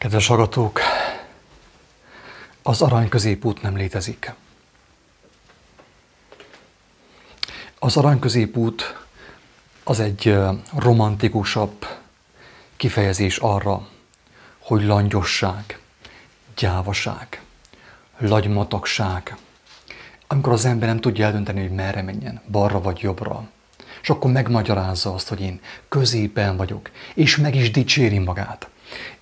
Kedves hallgatók, az arany középút nem létezik. Az arany középút az egy romantikusabb kifejezés arra, hogy langyosság, gyávaság, lagymatagság, amikor az ember nem tudja eldönteni, hogy merre menjen, balra vagy jobbra, és akkor megmagyarázza azt, hogy én középen vagyok, és meg is dicséri magát.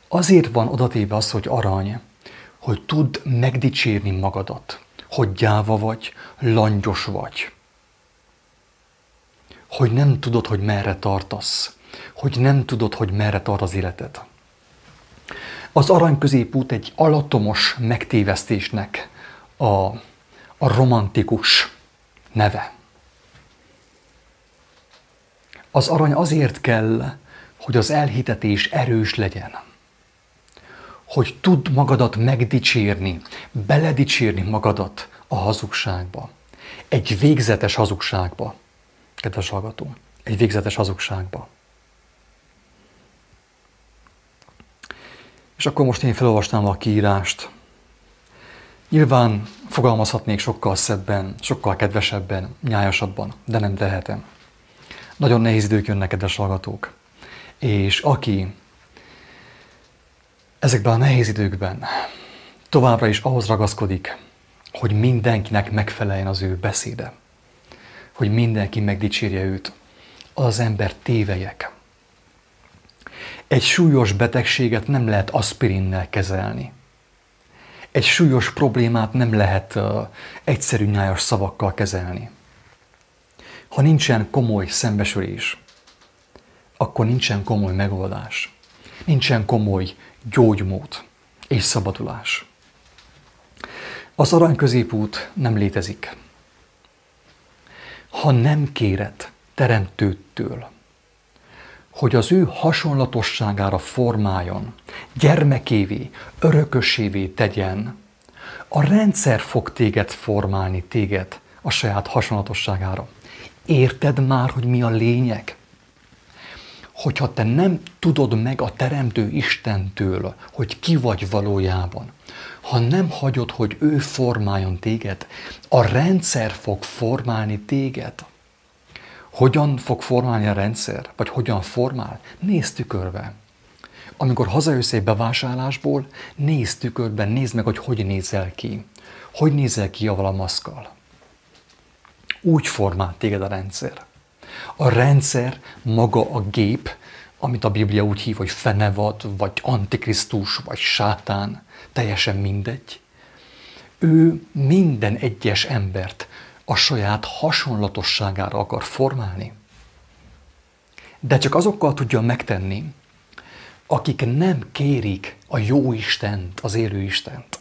Azért van odatéve az, hogy arany, hogy tud megdicsérni magadat, hogy gyáva vagy, langyos vagy. Hogy nem tudod, hogy merre tartasz, hogy nem tudod, hogy merre tart az életed. Az arany középút egy alatomos megtévesztésnek a, a romantikus neve. Az arany azért kell, hogy az elhitetés erős legyen. Hogy tud magadat megdicsérni, beledicsérni magadat a hazugságba. Egy végzetes hazugságba. Kedves hallgató, egy végzetes hazugságba. És akkor most én felolvasnám a kiírást. Nyilván fogalmazhatnék sokkal szebben, sokkal kedvesebben, nyájasabban, de nem tehetem. Nagyon nehéz idők jönnek, kedves hallgatók. És aki ezekben a nehéz időkben továbbra is ahhoz ragaszkodik, hogy mindenkinek megfeleljen az ő beszéde, hogy mindenki megdicsérje őt, az ember tévejek. Egy súlyos betegséget nem lehet aspirinnel kezelni. Egy súlyos problémát nem lehet uh, egyszerű nyájas szavakkal kezelni. Ha nincsen komoly szembesülés, akkor nincsen komoly megoldás. Nincsen komoly gyógymód és szabadulás. Az arany középút nem létezik. Ha nem kéred teremtőtől, hogy az ő hasonlatosságára formáljon, gyermekévé, örökösévé tegyen, a rendszer fog téged formálni, téged a saját hasonlatosságára. Érted már, hogy mi a lényeg? Hogyha te nem tudod meg a Teremtő Istentől, hogy ki vagy valójában, ha nem hagyod, hogy ő formáljon téged, a rendszer fog formálni téged. Hogyan fog formálni a rendszer? Vagy hogyan formál? Nézd tükörbe. Amikor hazajössz egy bevásárlásból, nézd tükörben, nézd meg, hogy hogy nézel ki. Hogy nézel ki a maszkal. Úgy formál téged a rendszer. A rendszer maga a gép, amit a Biblia úgy hív, hogy fenevad, vagy antikrisztus, vagy sátán, teljesen mindegy. Ő minden egyes embert a saját hasonlatosságára akar formálni. De csak azokkal tudja megtenni, akik nem kérik a jó Istent, az élő Istent,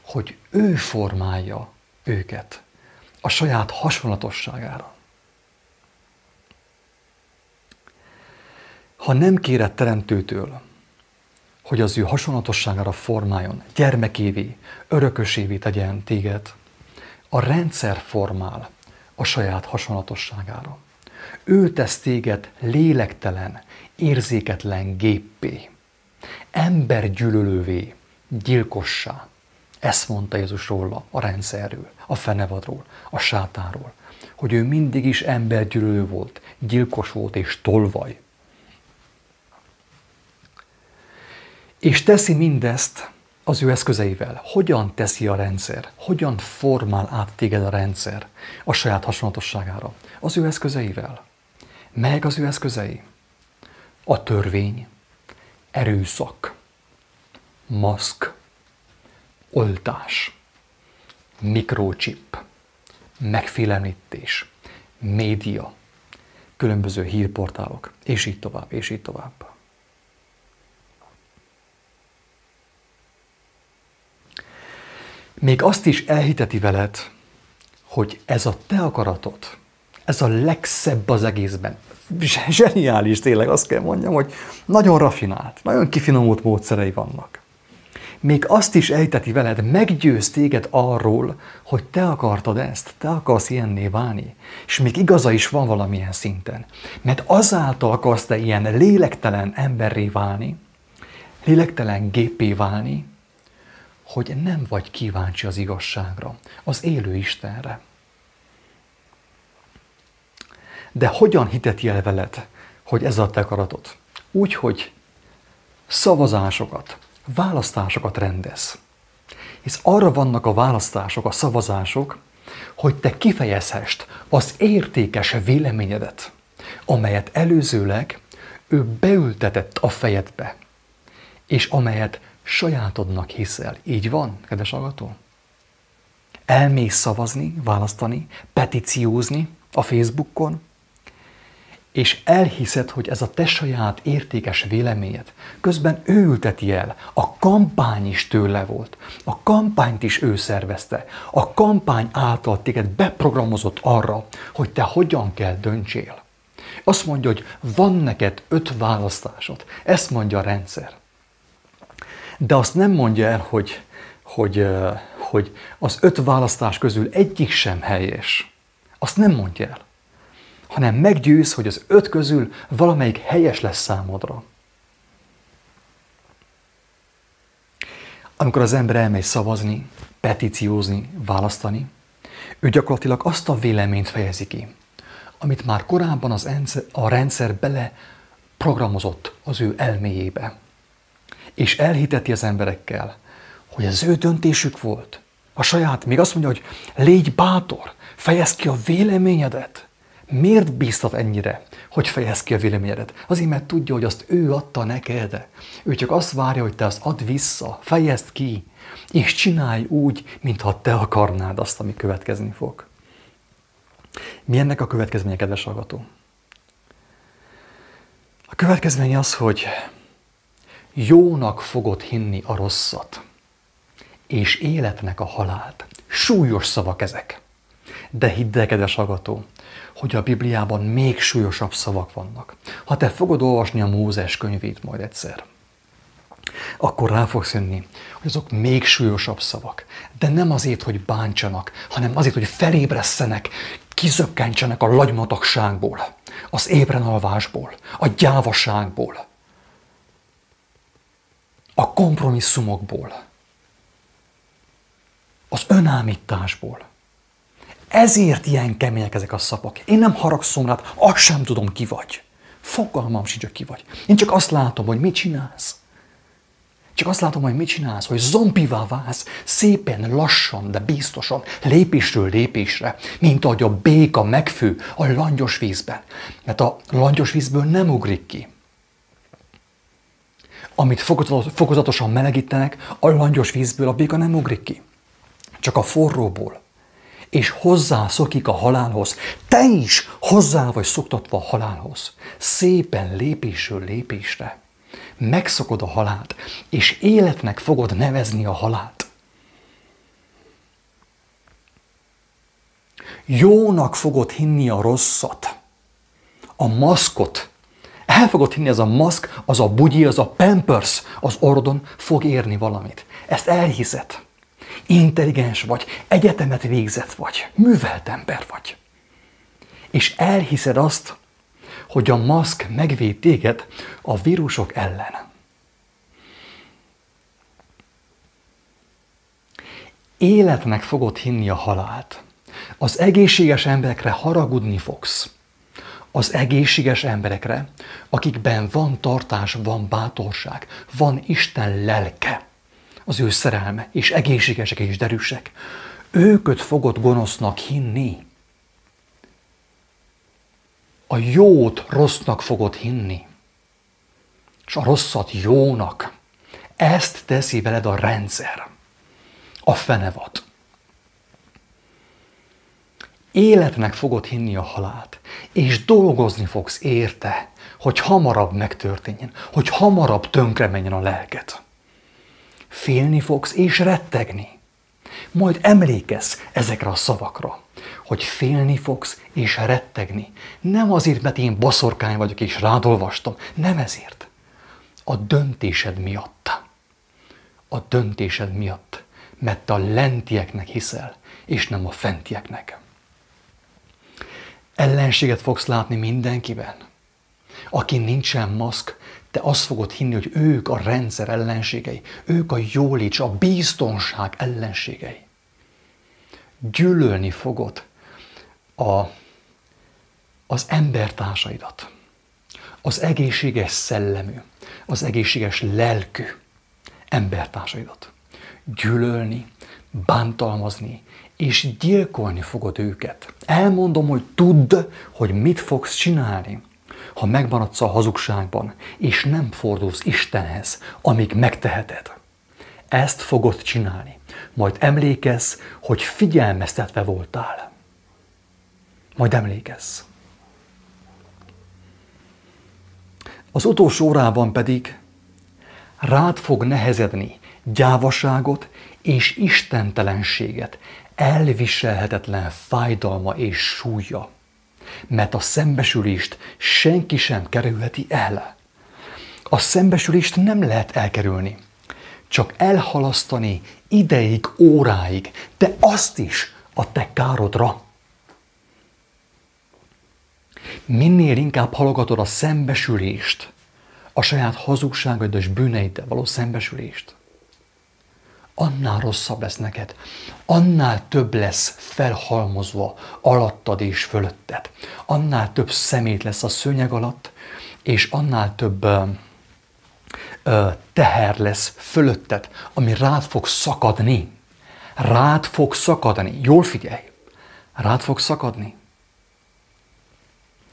hogy ő formálja őket a saját hasonlatosságára. Ha nem kéred teremtőtől, hogy az ő hasonlatosságára formáljon, gyermekévé, örökösévé tegyen téged, a rendszer formál a saját hasonlatosságára. Ő tesz téged lélektelen, érzéketlen géppé, embergyűlölővé, gyilkossá. Ezt mondta Jézus róla, a rendszerről, a fenevadról, a sátánról, hogy ő mindig is embergyűlölő volt, gyilkos volt és tolvaj. És teszi mindezt az ő eszközeivel. Hogyan teszi a rendszer? Hogyan formál át téged a rendszer a saját hasonlatosságára? Az ő eszközeivel. Meg az ő eszközei? A törvény, erőszak, maszk, oltás, mikrochip, megfélemlítés, média, különböző hírportálok, és így tovább, és így tovább. Még azt is elhiteti veled, hogy ez a te akaratod, ez a legszebb az egészben. Zseniális tényleg, azt kell mondjam, hogy nagyon rafinált, nagyon kifinomult módszerei vannak. Még azt is elhiteti veled, meggyőz téged arról, hogy te akartad ezt, te akarsz ilyenné válni. És még igaza is van valamilyen szinten. Mert azáltal akarsz te ilyen lélektelen emberré válni, lélektelen gépé válni, hogy nem vagy kíváncsi az igazságra, az élő Istenre. De hogyan hiteti el veled, hogy ez a te akaratod? Úgy, hogy szavazásokat, választásokat rendez. Hisz arra vannak a választások, a szavazások, hogy te kifejezhest az értékes véleményedet, amelyet előzőleg ő beültetett a fejedbe, és amelyet sajátodnak hiszel. Így van, kedves hallgató? Elmész szavazni, választani, petíciózni a Facebookon, és elhiszed, hogy ez a te saját értékes véleményed, közben ő ülteti el, a kampány is tőle volt, a kampányt is ő szervezte, a kampány által téged beprogramozott arra, hogy te hogyan kell döntsél. Azt mondja, hogy van neked öt választásod, ezt mondja a rendszer. De azt nem mondja el, hogy, hogy, hogy az öt választás közül egyik sem helyes. Azt nem mondja el hanem meggyőz, hogy az öt közül valamelyik helyes lesz számodra. Amikor az ember elmegy szavazni, petíciózni, választani, ő gyakorlatilag azt a véleményt fejezi ki, amit már korábban az ensze, a rendszer bele programozott az ő elméjébe. És elhiteti az emberekkel, hogy az ő döntésük volt. A saját, még azt mondja, hogy légy bátor, fejezd ki a véleményedet. Miért bíztat ennyire, hogy fejez ki a véleményedet? Azért, mert tudja, hogy azt ő adta neked. Ő csak azt várja, hogy te azt add vissza, fejezd ki, és csinálj úgy, mintha te akarnád azt, ami következni fog. Mi ennek a következménye, kedves hallgató? A következmény az, hogy jónak fogod hinni a rosszat, és életnek a halált. Súlyos szavak ezek. De hidd el, kedves hallgató, hogy a Bibliában még súlyosabb szavak vannak. Ha te fogod olvasni a Mózes könyvét majd egyszer, akkor rá fogsz jönni, hogy azok még súlyosabb szavak. De nem azért, hogy bántsanak, hanem azért, hogy felébresztenek, kizökkentsenek a lagymatagságból, az ébren a gyávaságból, a kompromisszumokból, az önállításból. Ezért ilyen kemények ezek a szavak. Én nem haragszom rád, azt sem tudom, ki vagy. Fogalmam sincs, hogy ki vagy. Én csak azt látom, hogy mit csinálsz. Csak azt látom, hogy mit csinálsz, hogy zombivá válsz, szépen, lassan, de biztosan, lépésről lépésre, mint ahogy a béka megfő a langyos vízben. Mert a langyos vízből nem ugrik ki. Amit fokozatosan melegítenek, a langyos vízből a béka nem ugrik ki. Csak a forróból és hozzászokik a halálhoz. Te is hozzá vagy szoktatva a halálhoz. Szépen lépésről lépésre. Megszokod a halált, és életnek fogod nevezni a halált. Jónak fogod hinni a rosszat, a maszkot. El fogod hinni, ez a maszk, az a bugyi, az a pampers az ordon fog érni valamit. Ezt elhiszed intelligens vagy, egyetemet végzett vagy, művelt ember vagy. És elhiszed azt, hogy a maszk megvéd téged a vírusok ellen. Életnek fogod hinni a halált. Az egészséges emberekre haragudni fogsz. Az egészséges emberekre, akikben van tartás, van bátorság, van Isten lelke az ő szerelme, és egészségesek és derűsek. Őköt fogod gonosznak hinni. A jót rossznak fogod hinni, és a rosszat jónak. Ezt teszi veled a rendszer, a fenevad. Életnek fogod hinni a halált, és dolgozni fogsz érte, hogy hamarabb megtörténjen, hogy hamarabb tönkre menjen a lelket félni fogsz és rettegni. Majd emlékezz ezekre a szavakra, hogy félni fogsz és rettegni. Nem azért, mert én baszorkány vagyok és rádolvastam, nem ezért. A döntésed miatt. A döntésed miatt, mert a lentieknek hiszel, és nem a fentieknek. Ellenséget fogsz látni mindenkiben. Aki nincsen maszk, te azt fogod hinni, hogy ők a rendszer ellenségei, ők a jólics, a biztonság ellenségei. Gyűlölni fogod a, az embertársaidat, az egészséges szellemű, az egészséges lelkű embertársaidat. Gyűlölni, bántalmazni, és gyilkolni fogod őket. Elmondom, hogy tudd, hogy mit fogsz csinálni, ha megmaradsz a hazugságban, és nem fordulsz Istenhez, amíg megteheted. Ezt fogod csinálni. Majd emlékezz, hogy figyelmeztetve voltál. Majd emlékezz. Az utolsó órában pedig rád fog nehezedni gyávaságot és istentelenséget, elviselhetetlen fájdalma és súlya. Mert a szembesülést senki sem kerülheti el. A szembesülést nem lehet elkerülni, csak elhalasztani ideig, óráig, de azt is a te károdra. Minél inkább halogatod a szembesülést, a saját hazugságaid és bűneiddel való szembesülést, annál rosszabb lesz neked, annál több lesz felhalmozva alattad és fölötted, annál több szemét lesz a szőnyeg alatt, és annál több ö, ö, teher lesz fölötted, ami rád fog szakadni. Rád fog szakadni. Jól figyelj! Rád fog szakadni.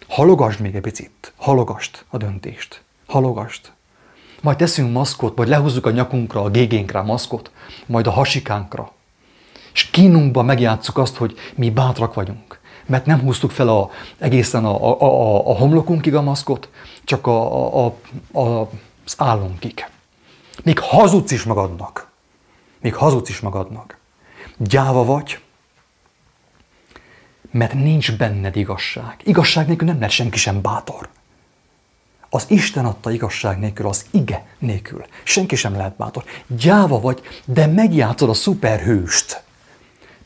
Halogasd még egy picit. Halogast a döntést. Halogast. Majd teszünk maszkot, vagy lehúzzuk a nyakunkra, a gégénkre a maszkot, majd a hasikánkra. És kínunkba megjátszuk azt, hogy mi bátrak vagyunk. Mert nem húztuk fel a, egészen a, a, a, a homlokunkig a maszkot, csak a, a, a, az állunkig. Még hazudsz is magadnak. Még hazudsz is magadnak. Gyáva vagy, mert nincs benned igazság. Igazság nélkül nem lehet senki sem bátor. Az Isten adta igazság nélkül, az ige nélkül. Senki sem lehet bátor. Gyáva vagy, de megjátszod a szuperhőst.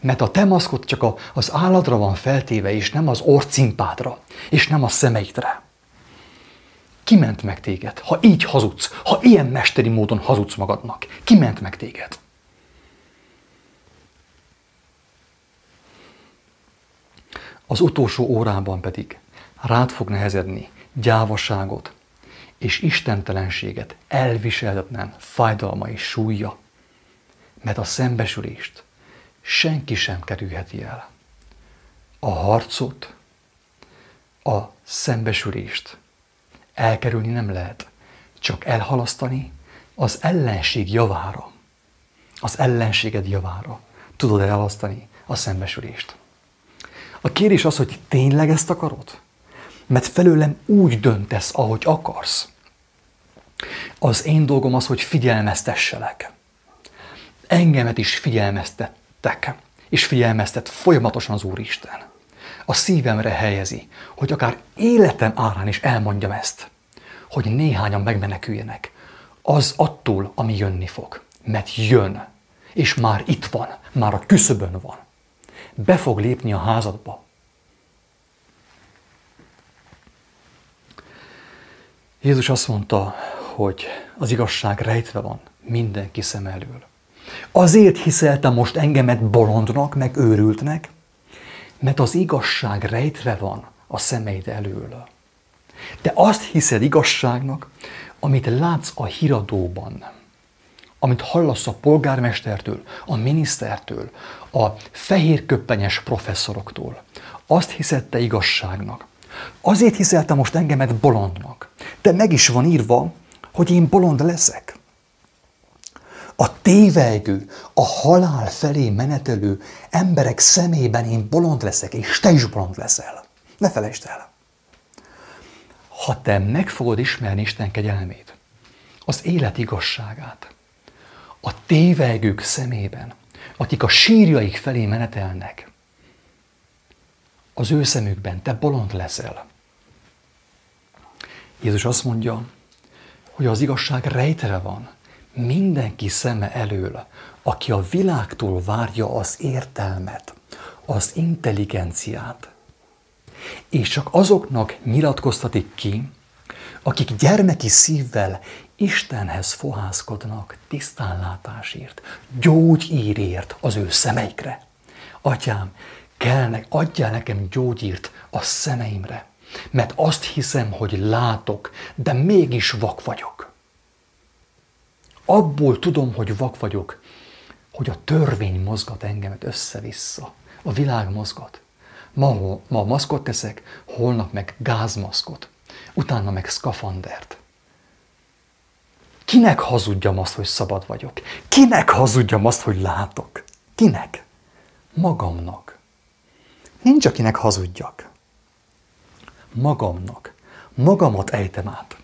Mert a te maszkod csak az álladra van feltéve, és nem az orcimpádra, és nem a szemeidre. Kiment meg téged, ha így hazudsz, ha ilyen mesteri módon hazudsz magadnak? Kiment meg téged? Az utolsó órában pedig rád fog nehezedni gyávaságot, és istentelenséget elviselhetetlen fájdalma és súlya, mert a szembesülést senki sem kerülheti el. A harcot, a szembesülést elkerülni nem lehet, csak elhalasztani az ellenség javára. Az ellenséged javára. Tudod elhalasztani a szembesülést. A kérés az, hogy tényleg ezt akarod? Mert felőlem úgy döntesz, ahogy akarsz. Az én dolgom az, hogy figyelmeztesselek. Engemet is figyelmeztettek, és figyelmeztet folyamatosan az Úristen. A szívemre helyezi, hogy akár életem árán is elmondjam ezt, hogy néhányan megmeneküljenek. Az attól, ami jönni fog. Mert jön, és már itt van, már a küszöbön van. Be fog lépni a házadba, Jézus azt mondta, hogy az igazság rejtve van mindenki szem elől. Azért hiszeltem most engemet bolondnak, meg őrültnek, mert az igazság rejtve van a szemeid elől. Te azt hiszed igazságnak, amit látsz a híradóban, amit hallasz a polgármestertől, a minisztertől, a fehér köppenyes professzoroktól. Azt hiszed te igazságnak. Azért hiszel te most engemet bolondnak. De meg is van írva, hogy én bolond leszek. A tévejgő, a halál felé menetelő emberek szemében én bolond leszek, és te is bolond leszel. Ne felejtsd el. Ha te meg fogod ismerni Isten kegyelmét, az élet igazságát, a tévejgők szemében, akik a sírjaik felé menetelnek, az ő szemükben te bolond leszel. Jézus azt mondja, hogy az igazság rejtve van mindenki szeme elől, aki a világtól várja az értelmet, az intelligenciát. És csak azoknak nyilatkoztatik ki, akik gyermeki szívvel Istenhez fohászkodnak tisztánlátásért, gyógyírért az ő szemeikre. Atyám, kellnek, adjál nekem gyógyírt a szemeimre, mert azt hiszem, hogy látok, de mégis vak vagyok. Abból tudom, hogy vak vagyok, hogy a törvény mozgat engemet össze-vissza. A világ mozgat. Ma, ma maszkot teszek, holnap meg gázmaszkot, utána meg szkafandert. Kinek hazudjam azt, hogy szabad vagyok? Kinek hazudjam azt, hogy látok? Kinek? Magamnak. Nincs, akinek hazudjak. Magamnak. Magamat ejtem át.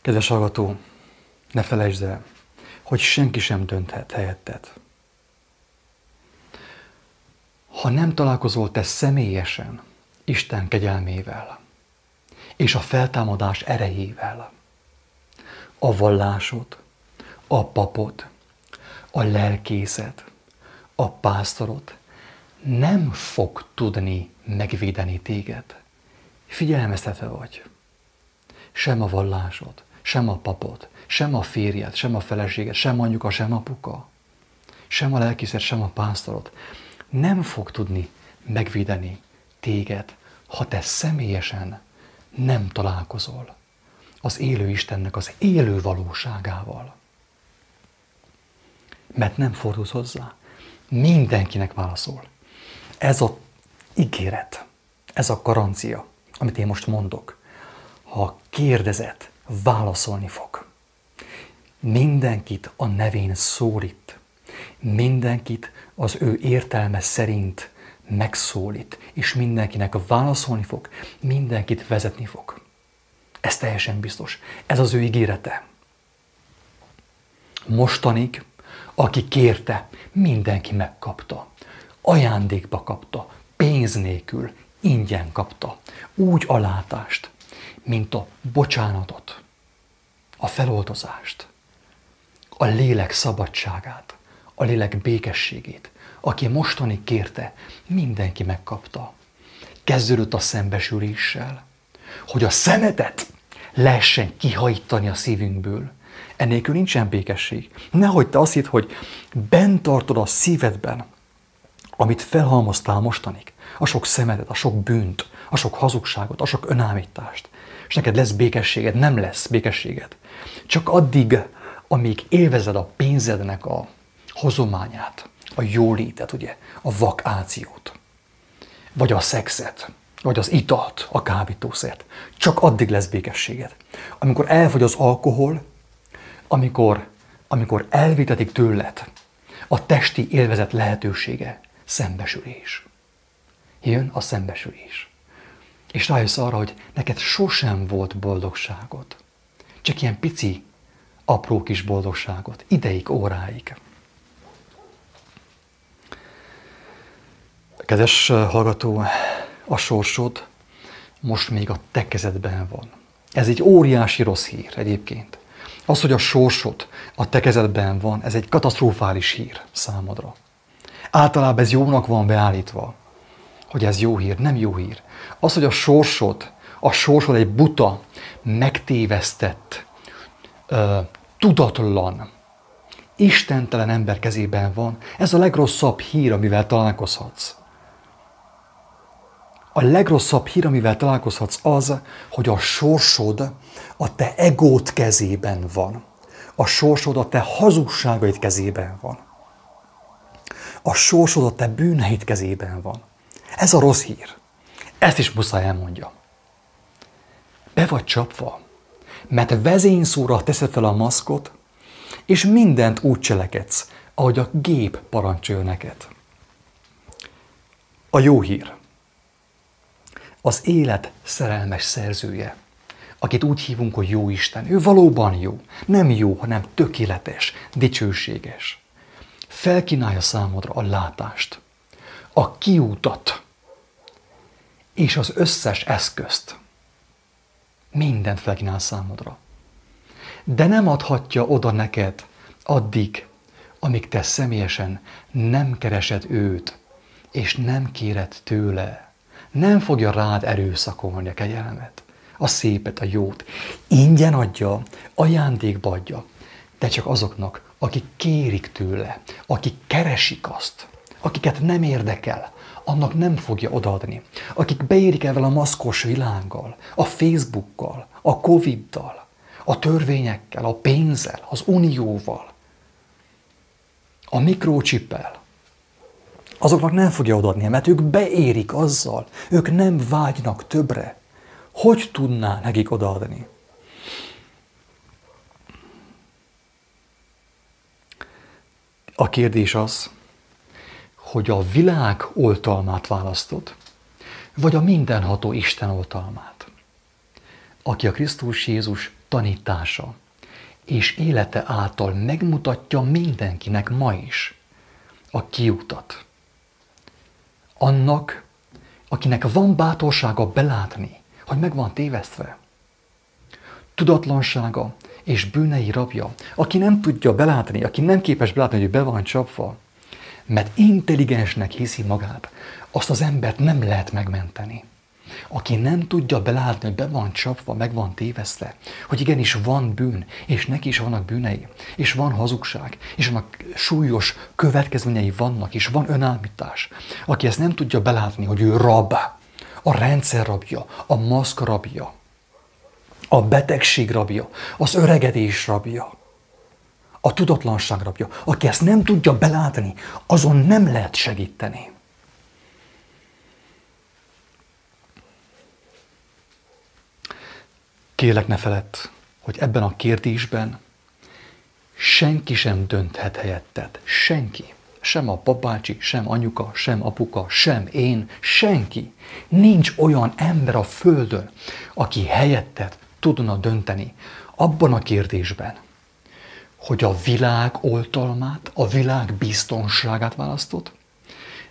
Kedves hallgató, ne felejtsd el, hogy senki sem dönthet helyetted. Ha nem találkozol te személyesen Isten kegyelmével és a feltámadás erejével, a vallásod, a papod, a lelkészed, a pásztorod nem fog tudni megvédeni téged. Figyelmeztetve vagy. Sem a vallásod, sem a papod, sem a férjed, sem a feleséged, sem anyuka, sem apuka, sem a lelkészed, sem a pásztorod nem fog tudni megvédeni téged, ha te személyesen nem találkozol az élő Istennek az élő valóságával. Mert nem fordulsz hozzá. Mindenkinek válaszol. Ez a ígéret, ez a garancia, amit én most mondok. Ha kérdezett, válaszolni fog. Mindenkit a nevén szólít. Mindenkit az ő értelme szerint megszólít, és mindenkinek válaszolni fog, mindenkit vezetni fog. Ez teljesen biztos. Ez az ő ígérete. Mostanig, aki kérte, mindenki megkapta. Ajándékba kapta, pénz nélkül, ingyen kapta. Úgy alátást, mint a bocsánatot, a feloldozást, a lélek szabadságát, a lélek békességét. Aki mostanig kérte, mindenki megkapta. Kezdődött a szembesüléssel, hogy a szemetet lehessen kihajtani a szívünkből. Ennélkül nincsen békesség. Nehogy te azt hidd, hogy bent tartod a szívedben, amit felhalmoztál mostanig, a sok szemetet, a sok bűnt, a sok hazugságot, a sok önállítást, és neked lesz békességed, nem lesz békességed. Csak addig, amíg élvezed a pénzednek a hozományát, a jólétet, ugye, a vakációt, vagy a szexet, vagy az italt, a kábítószert. Csak addig lesz békességed. Amikor elfogy az alkohol, amikor, amikor elvitetik tőled a testi élvezet lehetősége, szembesülés. Jön a szembesülés. És rájössz arra, hogy neked sosem volt boldogságod. Csak ilyen pici, apró kis boldogságot, ideig, óráig. Kedves hallgató, a sorsod most még a te kezedben van. Ez egy óriási rossz hír egyébként. Az, hogy a sorsod a te kezedben van, ez egy katasztrofális hír számodra. Általában ez jónak van beállítva, hogy ez jó hír, nem jó hír. Az, hogy a sorsod, a sorsod egy buta, megtévesztett, tudatlan, istentelen ember kezében van, ez a legrosszabb hír, amivel találkozhatsz. A legrosszabb hír, amivel találkozhatsz az, hogy a sorsod a te egót kezében van. A sorsod a te hazugságaid kezében van. A sorsod a te bűneid kezében van. Ez a rossz hír. Ezt is muszáj elmondja. Be vagy csapva, mert vezényszóra teszed fel a maszkot, és mindent úgy cselekedsz, ahogy a gép parancsol neked. A jó hír – az élet szerelmes szerzője, akit úgy hívunk, hogy jó Isten. Ő valóban jó. Nem jó, hanem tökéletes, dicsőséges. Felkínálja számodra a látást, a kiútat és az összes eszközt. Mindent felkínál számodra. De nem adhatja oda neked addig, amíg te személyesen nem keresed őt, és nem kéred tőle, nem fogja rád erőszakolni a kegyelmet, a szépet, a jót. Ingyen adja, ajándékba adja, de csak azoknak, akik kérik tőle, akik keresik azt, akiket nem érdekel, annak nem fogja odaadni. Akik beérik ezzel a maszkos világgal, a Facebookkal, a Covid-dal, a törvényekkel, a pénzzel, az unióval, a mikrócsippel, azoknak nem fogja odaadni, mert ők beérik azzal, ők nem vágynak többre. Hogy tudná nekik odaadni? A kérdés az, hogy a világ oltalmát választod, vagy a mindenható Isten oltalmát, aki a Krisztus Jézus tanítása és élete által megmutatja mindenkinek ma is a kiutat. Annak, akinek van bátorsága belátni, hogy meg van tévesztve. Tudatlansága és bűnei rabja, aki nem tudja belátni, aki nem képes belátni, hogy be van csapva, mert intelligensnek hiszi magát, azt az embert nem lehet megmenteni. Aki nem tudja belátni, hogy be van csapva, meg van tévesztve, hogy igenis van bűn, és neki is vannak bűnei, és van hazugság, és annak súlyos következményei vannak, és van önállítás. Aki ezt nem tudja belátni, hogy ő rab, a rendszer rabja, a maszk rabja, a betegség rabja, az öregedés rabja, a tudatlanság rabja. Aki ezt nem tudja belátni, azon nem lehet segíteni. Kélek ne felett, hogy ebben a kérdésben senki sem dönthet helyetted. Senki. Sem a papácsi, sem anyuka, sem apuka, sem én, senki. Nincs olyan ember a földön, aki helyetted tudna dönteni abban a kérdésben, hogy a világ oltalmát, a világ biztonságát választod,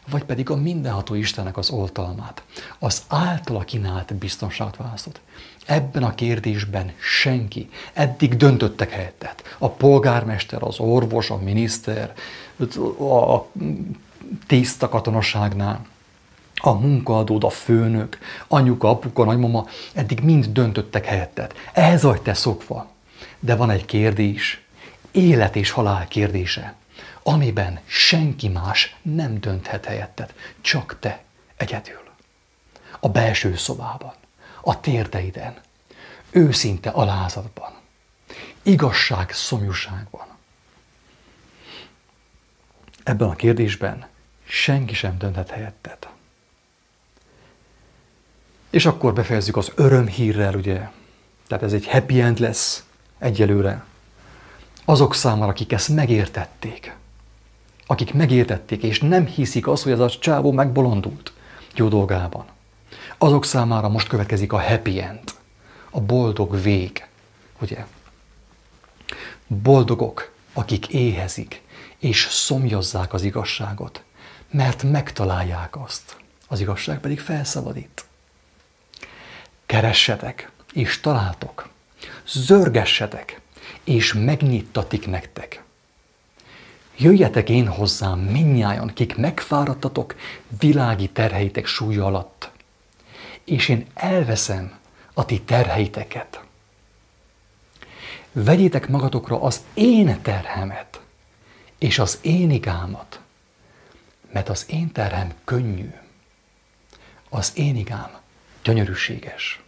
vagy pedig a mindenható Istennek az oltalmát, az általa kínált biztonságot választod. Ebben a kérdésben senki. Eddig döntöttek helyettet. A polgármester, az orvos, a miniszter, a tiszta katonaságnál, a munkaadód, a főnök, anyuka, apuka, nagymama, eddig mind döntöttek helyettet. Ehhez vagy te szokva. De van egy kérdés, élet és halál kérdése, amiben senki más nem dönthet helyettet, csak te egyedül. A belső szobában, a térdeiden, őszinte alázatban, igazság szomjúságban. Ebben a kérdésben senki sem dönthet helyettet. És akkor befejezzük az örömhírrel, ugye? Tehát ez egy happy end lesz egyelőre. Azok számára, akik ezt megértették. Akik megértették, és nem hiszik azt, hogy ez a csávó megbolondult jó dolgában. Azok számára most következik a happy end, a boldog vég, ugye? Boldogok, akik éhezik, és szomjazzák az igazságot, mert megtalálják azt. Az igazság pedig felszabadít. Keressetek, és találtok. Zörgessetek, és megnyittatik nektek. Jöjjetek én hozzám minnyájan, kik megfáradtatok világi terheitek súlya alatt, és én elveszem a ti terheiteket. Vegyétek magatokra az én terhemet, és az én igámat, mert az én terhem könnyű, az én igám gyönyörűséges.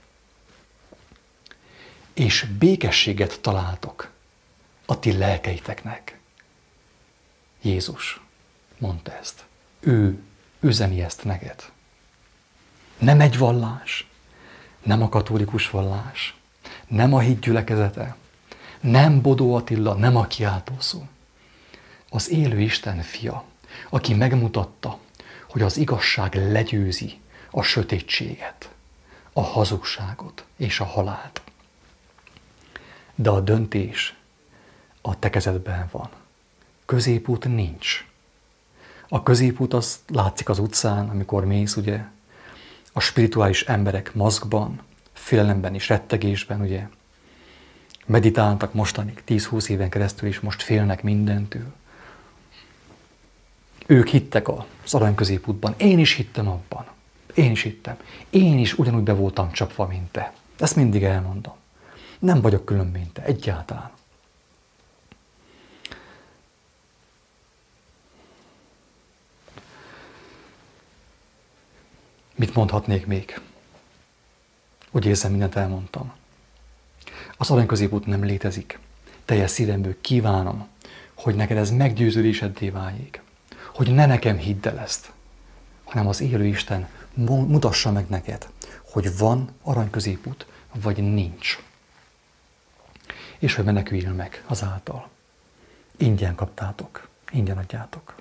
És békességet találtok a ti lelkeiteknek. Jézus mondta ezt. Ő üzeni ezt neked. Nem egy vallás, nem a katolikus vallás, nem a híd gyülekezete, nem Bodó Attila, nem a kiáltószó. Az élő Isten fia, aki megmutatta, hogy az igazság legyőzi a sötétséget a hazugságot és a halált. De a döntés a te kezedben van. Középút nincs. A középút az látszik az utcán, amikor mész, ugye, a spirituális emberek maszkban, félelemben és rettegésben, ugye, meditáltak mostanig 10-20 éven keresztül, és most félnek mindentől. Ők hittek az arany középútban. Én is hittem abban. Én is hittem. Én is ugyanúgy be voltam csapva, mint te. Ezt mindig elmondom. Nem vagyok külön, mint te. Egyáltalán. Mit mondhatnék még? Úgy érzem, mindent elmondtam. Az arany nem létezik. Teljes szívemből kívánom, hogy neked ez meggyőződéseddé váljék. Hogy ne nekem hidd el ezt, hanem az élő Isten mutassa meg neked, hogy van aranyközépút, vagy nincs. És hogy meneküljél meg azáltal. Ingyen kaptátok, ingyen adjátok.